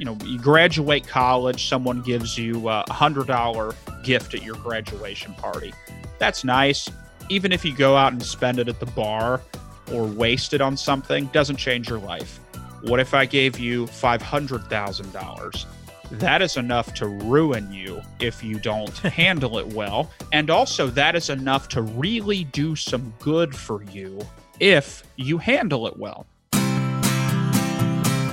you know, you graduate college, someone gives you uh, a $100 gift at your graduation party. That's nice. Even if you go out and spend it at the bar or waste it on something, doesn't change your life. What if I gave you $500,000? That is enough to ruin you if you don't handle it well. And also, that is enough to really do some good for you if you handle it well.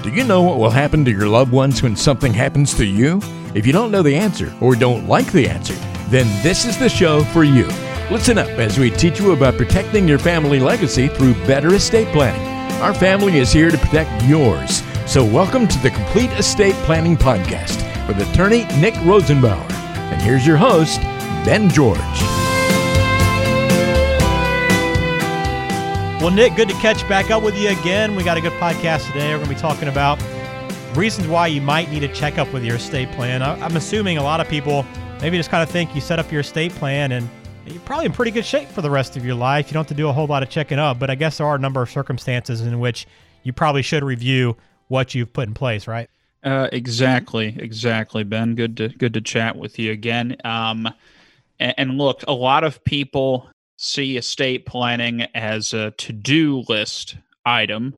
Do you know what will happen to your loved ones when something happens to you? If you don't know the answer or don't like the answer, then this is the show for you. Listen up as we teach you about protecting your family legacy through better estate planning. Our family is here to protect yours. So, welcome to the Complete Estate Planning Podcast with attorney Nick Rosenbauer. And here's your host, Ben George. Well, Nick, good to catch back up with you again. We got a good podcast today. We're going to be talking about reasons why you might need a checkup with your estate plan. I'm assuming a lot of people maybe just kind of think you set up your estate plan and you're probably in pretty good shape for the rest of your life. You don't have to do a whole lot of checking up, but I guess there are a number of circumstances in which you probably should review what you've put in place, right? Uh, exactly, exactly, Ben. Good to good to chat with you again. Um, and, and look, a lot of people see estate planning as a to do list item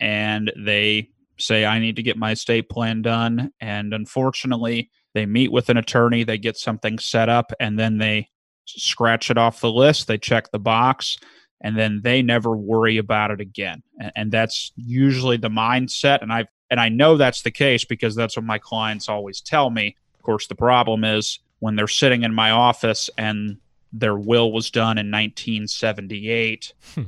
and they say, I need to get my estate plan done. And unfortunately, they meet with an attorney, they get something set up, and then they scratch it off the list, they check the box, and then they never worry about it again. And, and that's usually the mindset. And I and I know that's the case because that's what my clients always tell me. Of course, the problem is when they're sitting in my office and their will was done in 1978. Hmm.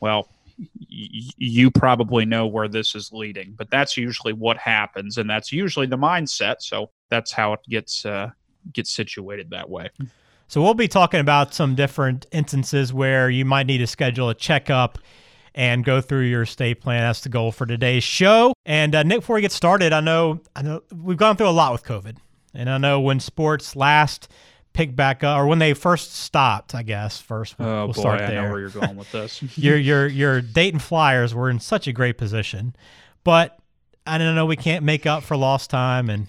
Well, y- you probably know where this is leading, but that's usually what happens, and that's usually the mindset. So that's how it gets uh, gets situated that way. So we'll be talking about some different instances where you might need to schedule a checkup and go through your estate plan. That's the goal for today's show. And uh, Nick, before we get started, I know I know we've gone through a lot with COVID, and I know when sports last pick back up, or when they first stopped, I guess. First, we'll, oh, we'll boy, start there. I know where you're going with this. your your your Dayton Flyers were in such a great position, but I don't know. We can't make up for lost time, and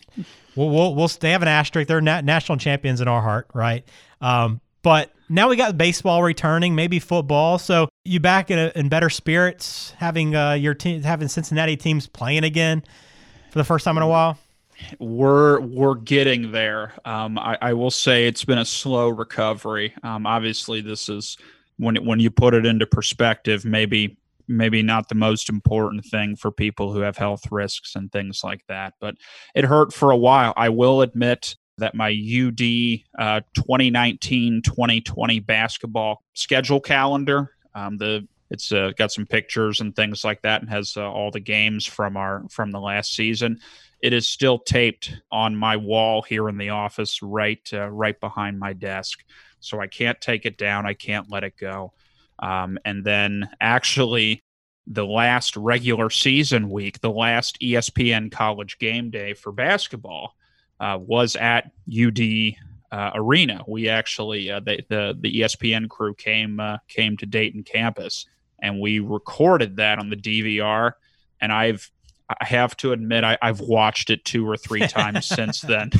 we'll we'll, we'll they have an asterisk. They're na- national champions in our heart, right? Um, but now we got baseball returning, maybe football. So you back in, a, in better spirits, having uh, your team, having Cincinnati teams playing again for the first time in a while we're we're getting there. Um, I, I, will say it's been a slow recovery. Um, obviously, this is when it, when you put it into perspective, maybe maybe not the most important thing for people who have health risks and things like that. But it hurt for a while. I will admit that my UD uh, 2019-2020 basketball schedule calendar, um, the it's uh, got some pictures and things like that, and has uh, all the games from our from the last season it is still taped on my wall here in the office, right uh, right behind my desk. So I can't take it down. I can't let it go. Um, and then actually, the last regular season week, the last ESPN College Game Day for basketball, uh, was at UD uh, Arena. We actually uh, the, the the ESPN crew came uh, came to Dayton campus, and we recorded that on the DVR. And I've I have to admit I, have watched it two or three times since then.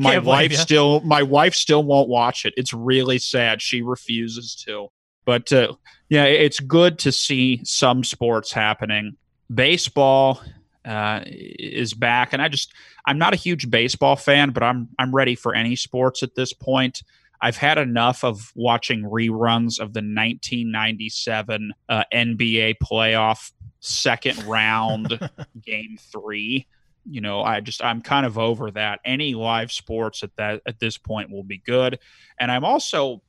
my wife still my wife still won't watch it. It's really sad. She refuses to. But uh, yeah, it's good to see some sports happening. Baseball uh, is back, and I just I'm not a huge baseball fan, but I'm I'm ready for any sports at this point. I've had enough of watching reruns of the 1997 uh, NBA playoff second round game three. You know i just i'm kind of over that. Any live sports at that at this point will be good. And i'm also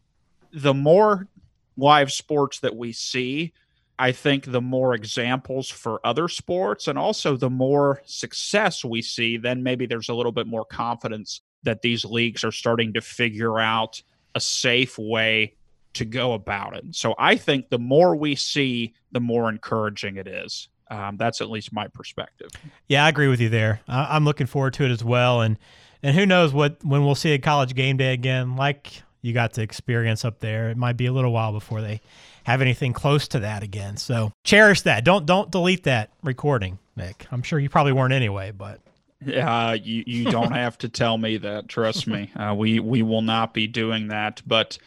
the more live sports that we see i think the more examples for other sports and also the more success we see then maybe there's a little bit more confidence that these leagues are starting to figure out a safe way to go about it. So I think the more we see, the more encouraging it is. Um, that's at least my perspective. Yeah, I agree with you there. I, am looking forward to it as well, and and who knows what when we'll see a college game day again. Like you got to experience up there. It might be a little while before they have anything close to that again. So cherish that. Don't don't delete that recording, Nick. I'm sure you probably weren't anyway, but uh, you you don't have to tell me that. Trust me. Uh, we we will not be doing that. But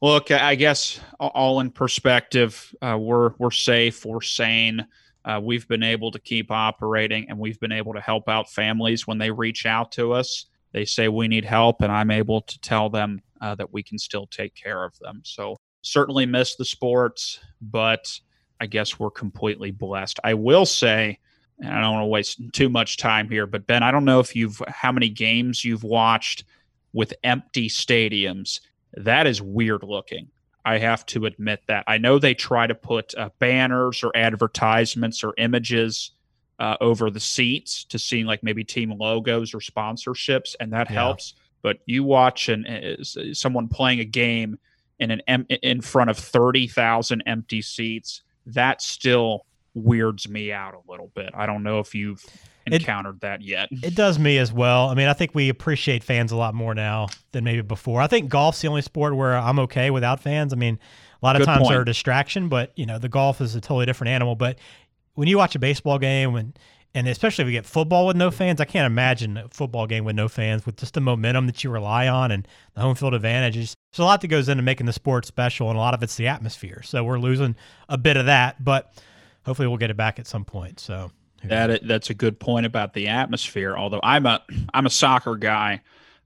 look, I guess all in perspective, uh, we're we're safe, we're sane. Uh, we've been able to keep operating, and we've been able to help out families when they reach out to us. They say we need help, and I'm able to tell them uh, that we can still take care of them. So certainly miss the sports, but I guess we're completely blessed. I will say and I don't want to waste too much time here, but Ben, I don't know if you've how many games you've watched with empty stadiums. That is weird looking. I have to admit that. I know they try to put uh, banners or advertisements or images uh, over the seats to see like maybe team logos or sponsorships, and that yeah. helps. But you watch and uh, someone playing a game in an em- in front of thirty thousand empty seats. That still weirds me out a little bit. I don't know if you've encountered it, that yet. It does me as well. I mean, I think we appreciate fans a lot more now than maybe before. I think golf's the only sport where I'm okay without fans. I mean, a lot of Good times point. they're a distraction, but you know, the golf is a totally different animal. But when you watch a baseball game when and especially if we get football with no fans, I can't imagine a football game with no fans with just the momentum that you rely on and the home field advantage. There's a lot that goes into making the sport special, and a lot of it's the atmosphere. So we're losing a bit of that, but hopefully we'll get it back at some point. So that that's a good point about the atmosphere. Although I'm a I'm a soccer guy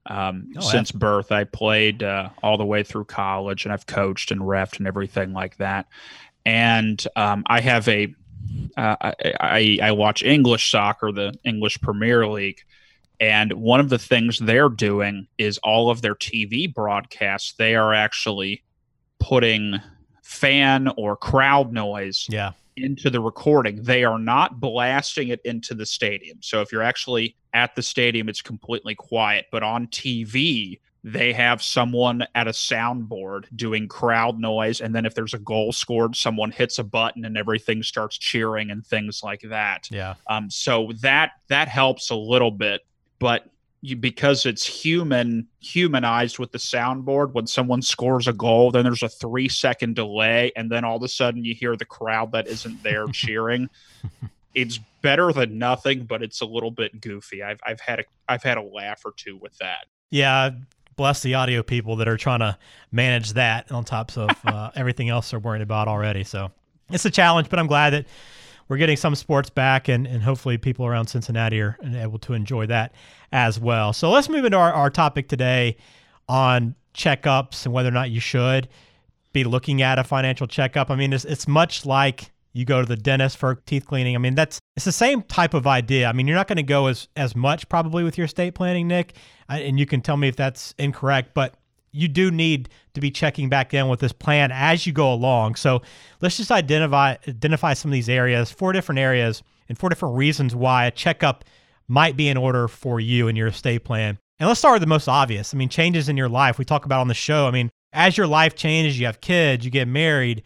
um, oh, since birth. I played uh, all the way through college, and I've coached and refed and everything like that. And um, I have a uh, I, I, I watch English soccer, the English Premier League, and one of the things they're doing is all of their TV broadcasts. They are actually putting fan or crowd noise yeah into the recording. They are not blasting it into the stadium. So if you're actually at the stadium, it's completely quiet. But on TV, they have someone at a soundboard doing crowd noise. And then if there's a goal scored, someone hits a button and everything starts cheering and things like that. Yeah. Um, so that that helps a little bit. But you, because it's human humanized with the soundboard when someone scores a goal then there's a three second delay and then all of a sudden you hear the crowd that isn't there cheering. It's better than nothing but it's a little bit goofy. I've, I've had a i've had a laugh or two with that. Yeah bless the audio people that are trying to manage that on top of uh, everything else they're worried about already so. It's a challenge but i'm glad that we're getting some sports back, and, and hopefully people around Cincinnati are able to enjoy that as well. So let's move into our, our topic today on checkups and whether or not you should be looking at a financial checkup. I mean, it's, it's much like you go to the dentist for teeth cleaning. I mean, that's it's the same type of idea. I mean, you're not going to go as as much probably with your estate planning, Nick, uh, and you can tell me if that's incorrect, but you do need to be checking back in with this plan as you go along. So let's just identify identify some of these areas, four different areas, and four different reasons why a checkup might be in order for you and your estate plan. And let's start with the most obvious. I mean, changes in your life. We talk about on the show. I mean, as your life changes, you have kids, you get married,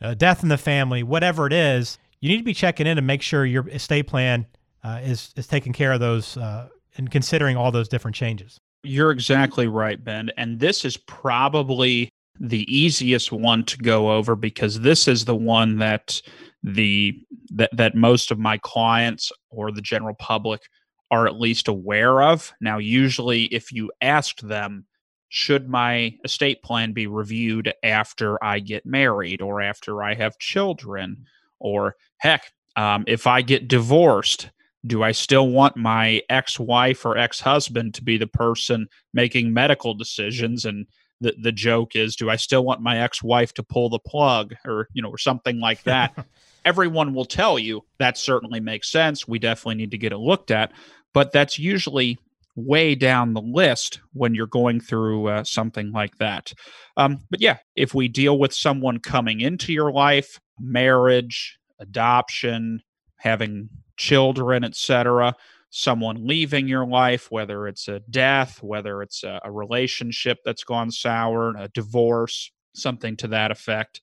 uh, death in the family, whatever it is, you need to be checking in to make sure your estate plan uh, is is taking care of those uh, and considering all those different changes. You're exactly right, Ben. And this is probably the easiest one to go over because this is the one that the that, that most of my clients or the general public are at least aware of. Now, usually if you asked them, should my estate plan be reviewed after I get married or after I have children? Or heck, um, if I get divorced, do I still want my ex wife or ex husband to be the person making medical decisions? And the, the joke is, do I still want my ex wife to pull the plug or, you know, or something like that? Everyone will tell you that certainly makes sense. We definitely need to get it looked at. But that's usually way down the list when you're going through uh, something like that. Um, but yeah, if we deal with someone coming into your life, marriage, adoption, having children, etc., someone leaving your life, whether it's a death, whether it's a, a relationship that's gone sour, a divorce, something to that effect.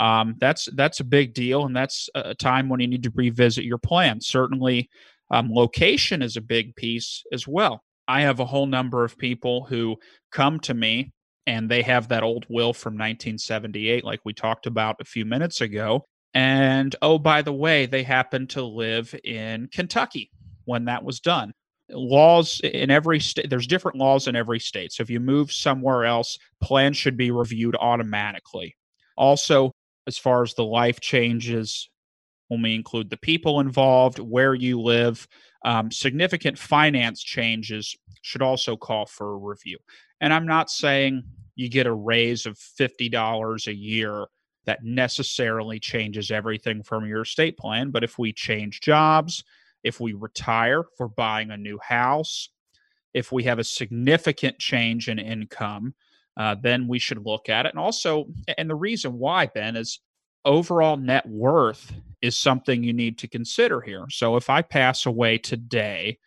Um, that's that's a big deal, and that's a time when you need to revisit your plan. Certainly, um, location is a big piece as well. I have a whole number of people who come to me and they have that old will from 1978, like we talked about a few minutes ago. And oh, by the way, they happen to live in Kentucky when that was done. Laws in every state, there's different laws in every state. So if you move somewhere else, plans should be reviewed automatically. Also, as far as the life changes, when we include the people involved, where you live, um, significant finance changes should also call for a review. And I'm not saying you get a raise of $50 a year that necessarily changes everything from your estate plan. But if we change jobs, if we retire for buying a new house, if we have a significant change in income, uh, then we should look at it. And also, and the reason why, Ben, is overall net worth is something you need to consider here. So if I pass away today,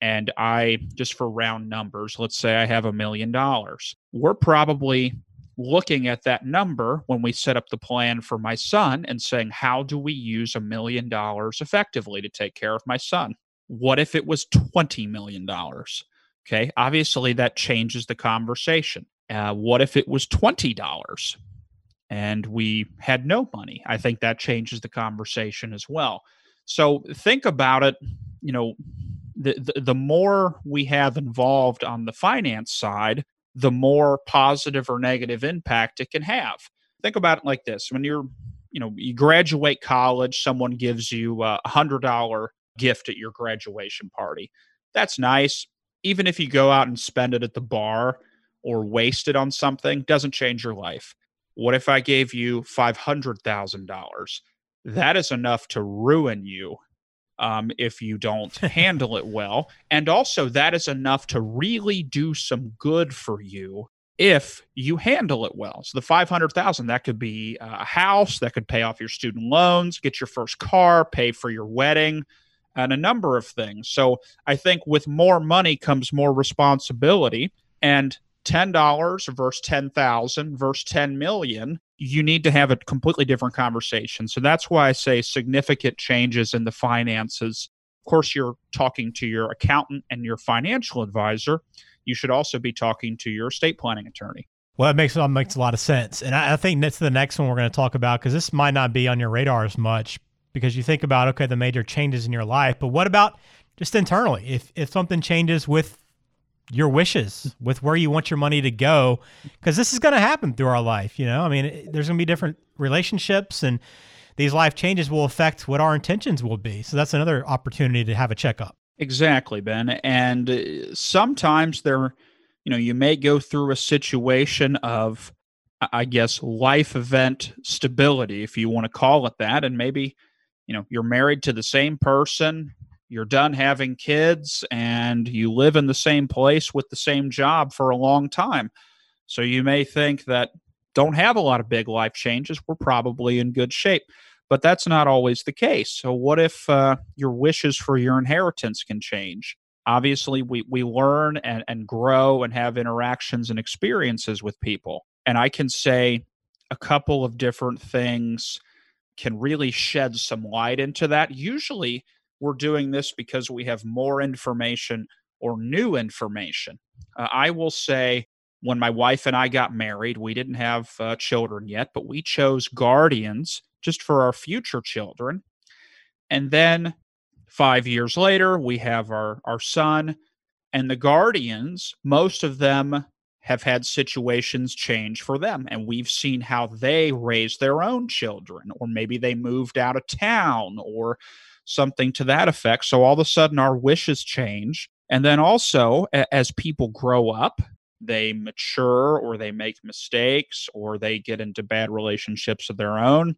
and I, just for round numbers, let's say I have a million dollars, we're probably looking at that number when we set up the plan for my son and saying, how do we use a million dollars effectively to take care of my son? What if it was $20 million? Okay, obviously that changes the conversation. Uh, what if it was $20 and we had no money? I think that changes the conversation as well. So think about it, you know, the, the, the more we have involved on the finance side, the more positive or negative impact it can have. Think about it like this: when you're, you know, you graduate college, someone gives you a hundred dollar gift at your graduation party. That's nice. Even if you go out and spend it at the bar or waste it on something, doesn't change your life. What if I gave you five hundred thousand dollars? That is enough to ruin you um, if you don't handle it well. And also, that is enough to really do some good for you if you handle it well. So the 500,000 that could be a house, that could pay off your student loans, get your first car, pay for your wedding, and a number of things. So I think with more money comes more responsibility and $10 versus 10,000 versus 10 million you need to have a completely different conversation. So that's why I say significant changes in the finances. Of course, you're talking to your accountant and your financial advisor. You should also be talking to your estate planning attorney. Well, it makes it makes a lot of sense, and I, I think that's the next one we're going to talk about because this might not be on your radar as much because you think about okay the major changes in your life, but what about just internally? If if something changes with your wishes with where you want your money to go because this is going to happen through our life you know? I mean there's going to be different relationships and these life changes will affect what our intentions will be. So that's another opportunity to have a checkup. Exactly ben and uh, sometimes there you know you may go through a situation of i guess life event stability if you want to call it that and maybe you know you're married to the same person you're done having kids and you live in the same place with the same job for a long time. So you may think that don't have a lot of big life changes, we're probably in good shape. But that's not always the case. So, what if uh, your wishes for your inheritance can change? Obviously, we, we learn and, and grow and have interactions and experiences with people. And I can say a couple of different things can really shed some light into that. Usually, we're doing this because we have more information or new information. Uh, I will say, when my wife and I got married, we didn't have uh, children yet, but we chose guardians just for our future children. And then five years later, we have our, our son. And the guardians, most of them have had situations change for them. And we've seen how they raise their own children, or maybe they moved out of town, or something to that effect. So all of a sudden, our wishes change. And then also, as people grow up, they mature or they make mistakes or they get into bad relationships of their own.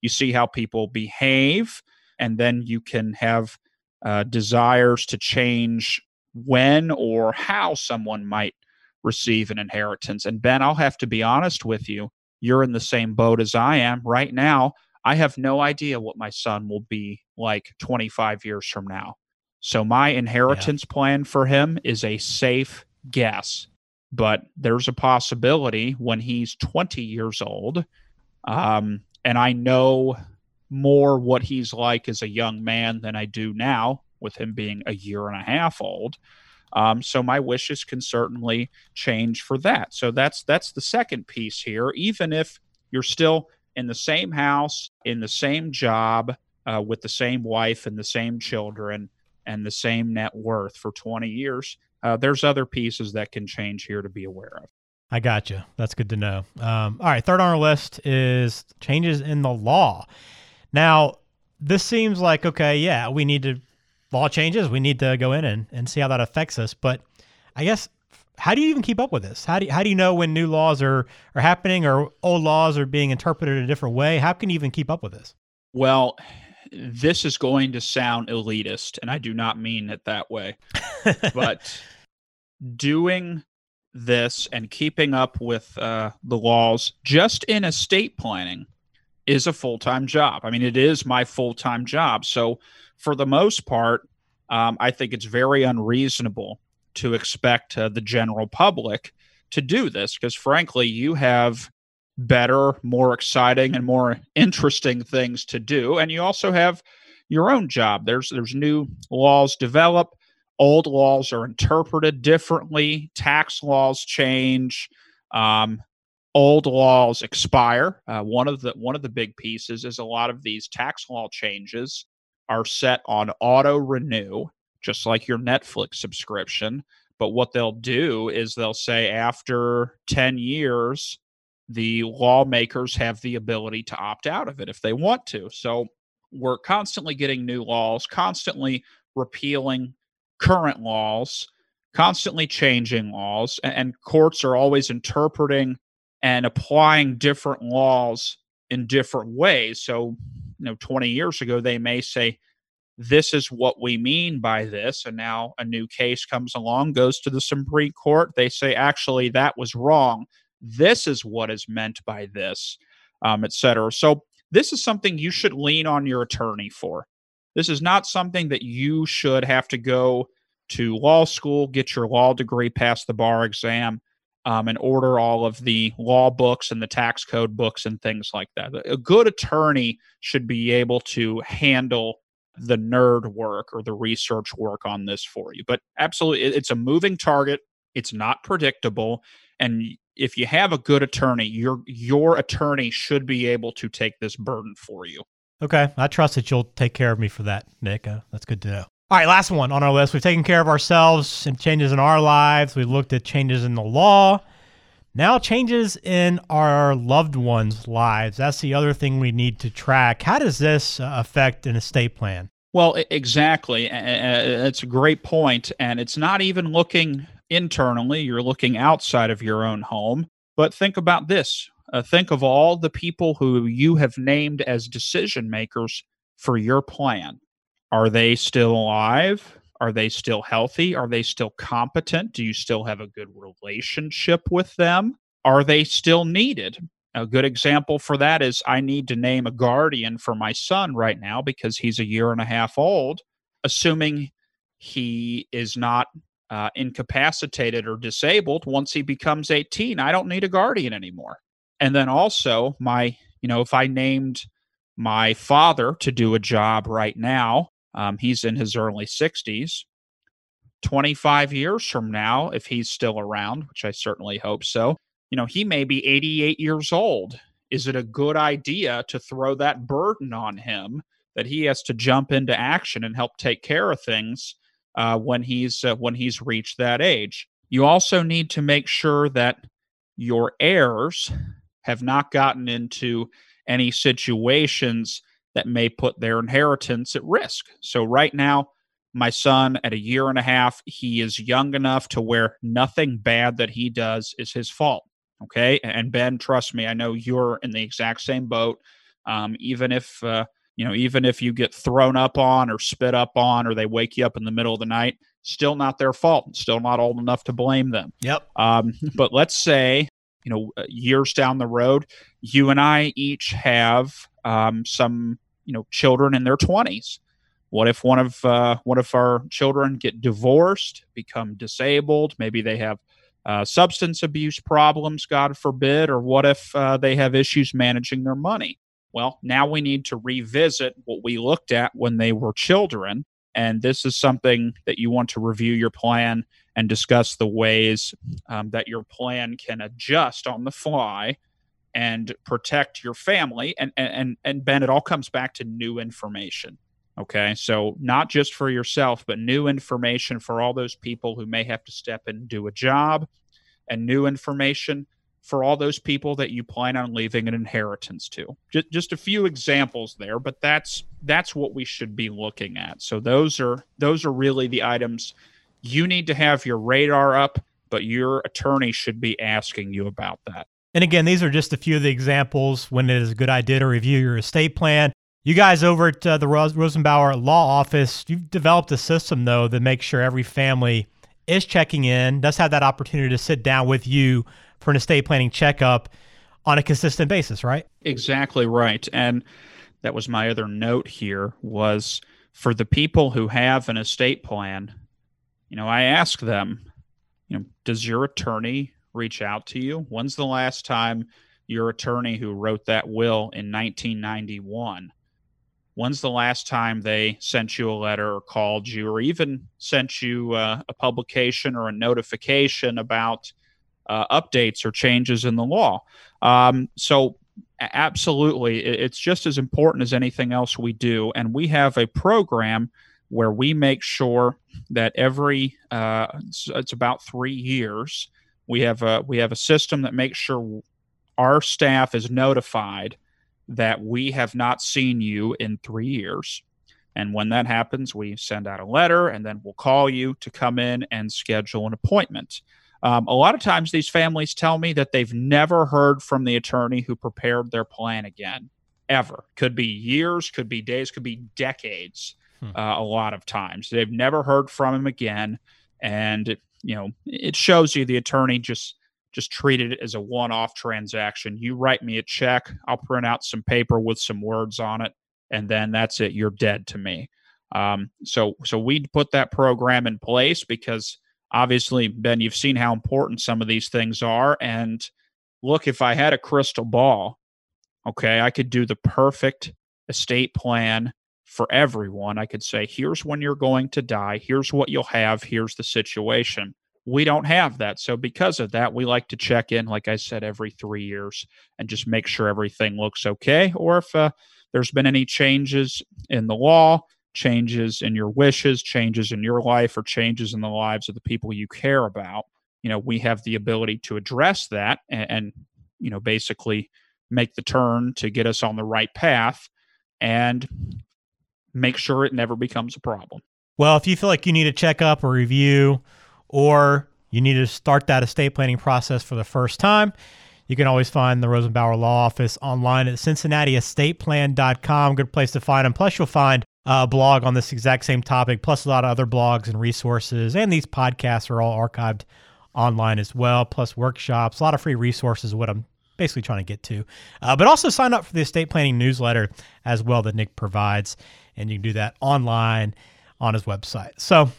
You see how people behave, and then you can have uh, desires to change when or how someone might receive an inheritance. And Ben, I'll have to be honest with you. You're in the same boat as I am right now. I have no idea what my son will be like 25 years from now. So my inheritance yeah. plan for him is a safe guess, but there's a possibility when he's 20 years old, um, and I know more what he's like as a young man than I do now, with him being a year and a half old. Um, so my wishes can certainly change for that. So that's that's the second piece here. Even if you're still in the same house, in the same job, uh, with the same wife and the same children and the same net worth for 20 years, uh, there's other pieces that can change here to be aware of. I got you. That's good to know. Um, all right, third on our list is changes in the law. Now, this seems like okay, yeah, we need to law changes. We need to go in and, and see how that affects us. But I guess how do you even keep up with this? How do you, how do you know when new laws are are happening or old laws are being interpreted a different way? How can you even keep up with this? Well, this is going to sound elitist, and I do not mean it that way. but doing this and keeping up with uh, the laws just in estate planning is a full time job. I mean, it is my full time job. So, for the most part, um, I think it's very unreasonable to expect uh, the general public to do this because, frankly, you have better, more exciting, and more interesting things to do, and you also have your own job. There's there's new laws develop old laws are interpreted differently, tax laws change, um, old laws expire. Uh, one of the one of the big pieces is a lot of these tax law changes are set on auto renew, just like your Netflix subscription. But what they'll do is they'll say after 10 years, the lawmakers have the ability to opt out of it if they want to. So we're constantly getting new laws, constantly repealing current laws, constantly changing laws, and courts are always interpreting and applying different laws in different ways. So, you know, 20 years ago, they may say, this is what we mean by this. And now a new case comes along, goes to the Supreme Court. They say, actually, that was wrong. This is what is meant by this, um, et cetera. So, this is something you should lean on your attorney for. This is not something that you should have to go to law school, get your law degree, pass the bar exam, um, and order all of the law books and the tax code books and things like that. A good attorney should be able to handle the nerd work or the research work on this for you. But absolutely, it's a moving target. It's not predictable, and if you have a good attorney, your your attorney should be able to take this burden for you. Okay, I trust that you'll take care of me for that, Nick. Uh, that's good to know. All right, last one on our list. We've taken care of ourselves and changes in our lives. We've looked at changes in the law. Now, changes in our loved ones' lives. That's the other thing we need to track. How does this uh, affect an estate plan? Well, exactly. It's a great point. And it's not even looking internally, you're looking outside of your own home. But think about this uh, think of all the people who you have named as decision makers for your plan. Are they still alive? Are they still healthy? Are they still competent? Do you still have a good relationship with them? Are they still needed? A good example for that is I need to name a guardian for my son right now because he's a year and a half old, assuming he is not uh, incapacitated or disabled once he becomes 18. I don't need a guardian anymore. And then also, my, you know, if I named my father to do a job right now, um, he's in his early 60s. 25 years from now, if he's still around, which I certainly hope so, you know, he may be 88 years old. Is it a good idea to throw that burden on him that he has to jump into action and help take care of things uh, when he's uh, when he's reached that age? You also need to make sure that your heirs have not gotten into any situations that may put their inheritance at risk. So, right now, my son at a year and a half, he is young enough to where nothing bad that he does is his fault. Okay. And Ben, trust me, I know you're in the exact same boat. Um, even if, uh, you know, even if you get thrown up on or spit up on or they wake you up in the middle of the night, still not their fault. Still not old enough to blame them. Yep. Um, but let's say, you know, uh, years down the road, you and I each have um, some, you know, children in their 20s. What if one of uh, one of our children get divorced, become disabled? Maybe they have uh, substance abuse problems, God forbid, or what if uh, they have issues managing their money? Well, now we need to revisit what we looked at when they were children and this is something that you want to review your plan and discuss the ways um, that your plan can adjust on the fly and protect your family. And, and, and Ben, it all comes back to new information. Okay. So, not just for yourself, but new information for all those people who may have to step in and do a job, and new information for all those people that you plan on leaving an inheritance to. Just, just a few examples there, but that's that's what we should be looking at. So those are those are really the items you need to have your radar up, but your attorney should be asking you about that. And again, these are just a few of the examples when it is a good idea to review your estate plan. You guys over at uh, the Ros- Rosenbauer Law Office, you've developed a system though that makes sure every family is checking in, does have that opportunity to sit down with you for an estate planning checkup on a consistent basis, right? Exactly right. And that was my other note here was for the people who have an estate plan, you know, I ask them, you know, does your attorney reach out to you? When's the last time your attorney who wrote that will in 1991 when's the last time they sent you a letter or called you or even sent you uh, a publication or a notification about uh, updates or changes in the law um, so absolutely it's just as important as anything else we do and we have a program where we make sure that every uh, it's, it's about three years we have a we have a system that makes sure our staff is notified that we have not seen you in three years. And when that happens, we send out a letter and then we'll call you to come in and schedule an appointment. Um, a lot of times, these families tell me that they've never heard from the attorney who prepared their plan again, ever. Could be years, could be days, could be decades. Hmm. Uh, a lot of times, they've never heard from him again, and it, you know it shows you the attorney just just treated it as a one-off transaction. You write me a check, I'll print out some paper with some words on it, and then that's it. You're dead to me. Um, so so we put that program in place because obviously, Ben, you've seen how important some of these things are. And look, if I had a crystal ball, okay, I could do the perfect estate plan for everyone. I could say, here's when you're going to die, here's what you'll have, here's the situation we don't have that. So because of that, we like to check in, like I said, every three years and just make sure everything looks okay. Or if uh, there's been any changes in the law, changes in your wishes, changes in your life, or changes in the lives of the people you care about, you know, we have the ability to address that and, and you know, basically make the turn to get us on the right path and make sure it never becomes a problem. Well, if you feel like you need a checkup or review, or you need to start that estate planning process for the first time, you can always find the Rosenbauer Law Office online at CincinnatiEstatePlan.com. Good place to find them. Plus, you'll find a blog on this exact same topic, plus a lot of other blogs and resources. And these podcasts are all archived online as well, plus workshops, a lot of free resources, what I'm basically trying to get to. Uh, but also sign up for the estate planning newsletter as well that Nick provides. And you can do that online on his website. So,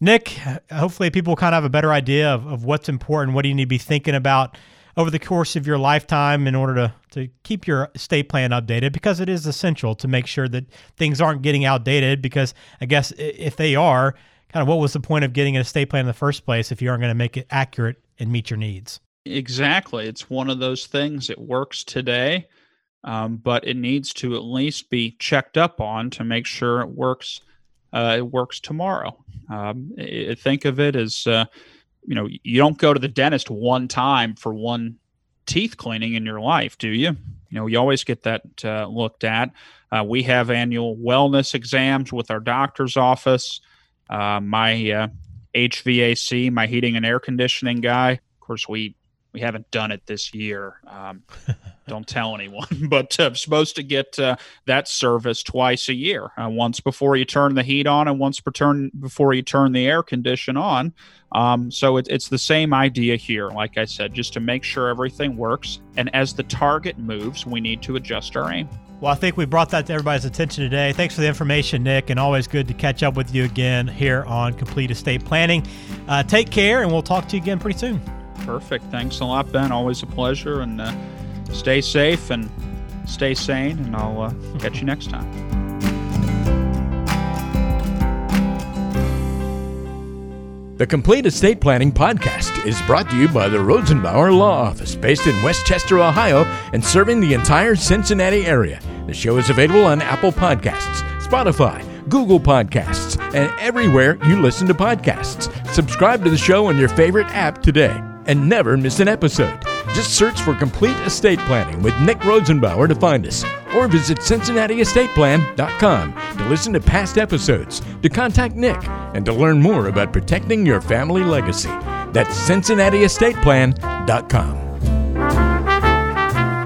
Nick, hopefully people kind of have a better idea of, of what's important, what do you need to be thinking about over the course of your lifetime in order to, to keep your estate plan updated because it is essential to make sure that things aren't getting outdated because I guess if they are, kind of what was the point of getting an estate plan in the first place if you aren't going to make it accurate and meet your needs? Exactly. It's one of those things. It works today, um, but it needs to at least be checked up on to make sure it works – uh, it works tomorrow. Um, it, think of it as, uh, you know, you don't go to the dentist one time for one teeth cleaning in your life, do you? You know, you always get that uh, looked at. Uh, we have annual wellness exams with our doctor's office. Uh, my HVAC, uh, my heating and air conditioning guy, of course, we we haven't done it this year. Um, don't tell anyone, but uh, I'm supposed to get uh, that service twice a year. Uh, once before you turn the heat on, and once per turn before you turn the air condition on. Um, so it, it's the same idea here. Like I said, just to make sure everything works. And as the target moves, we need to adjust our aim. Well, I think we brought that to everybody's attention today. Thanks for the information, Nick, and always good to catch up with you again here on Complete Estate Planning. Uh, take care, and we'll talk to you again pretty soon. Perfect. Thanks a lot, Ben. Always a pleasure. And uh, stay safe and stay sane. And I'll uh, catch you next time. The Complete Estate Planning Podcast is brought to you by the Rosenbauer Law Office, based in West Chester, Ohio, and serving the entire Cincinnati area. The show is available on Apple Podcasts, Spotify, Google Podcasts, and everywhere you listen to podcasts. Subscribe to the show on your favorite app today and never miss an episode. Just search for Complete Estate Planning with Nick Rosenbauer to find us, or visit CincinnatiEstatePlan.com to listen to past episodes, to contact Nick, and to learn more about protecting your family legacy. That's CincinnatiEstatePlan.com.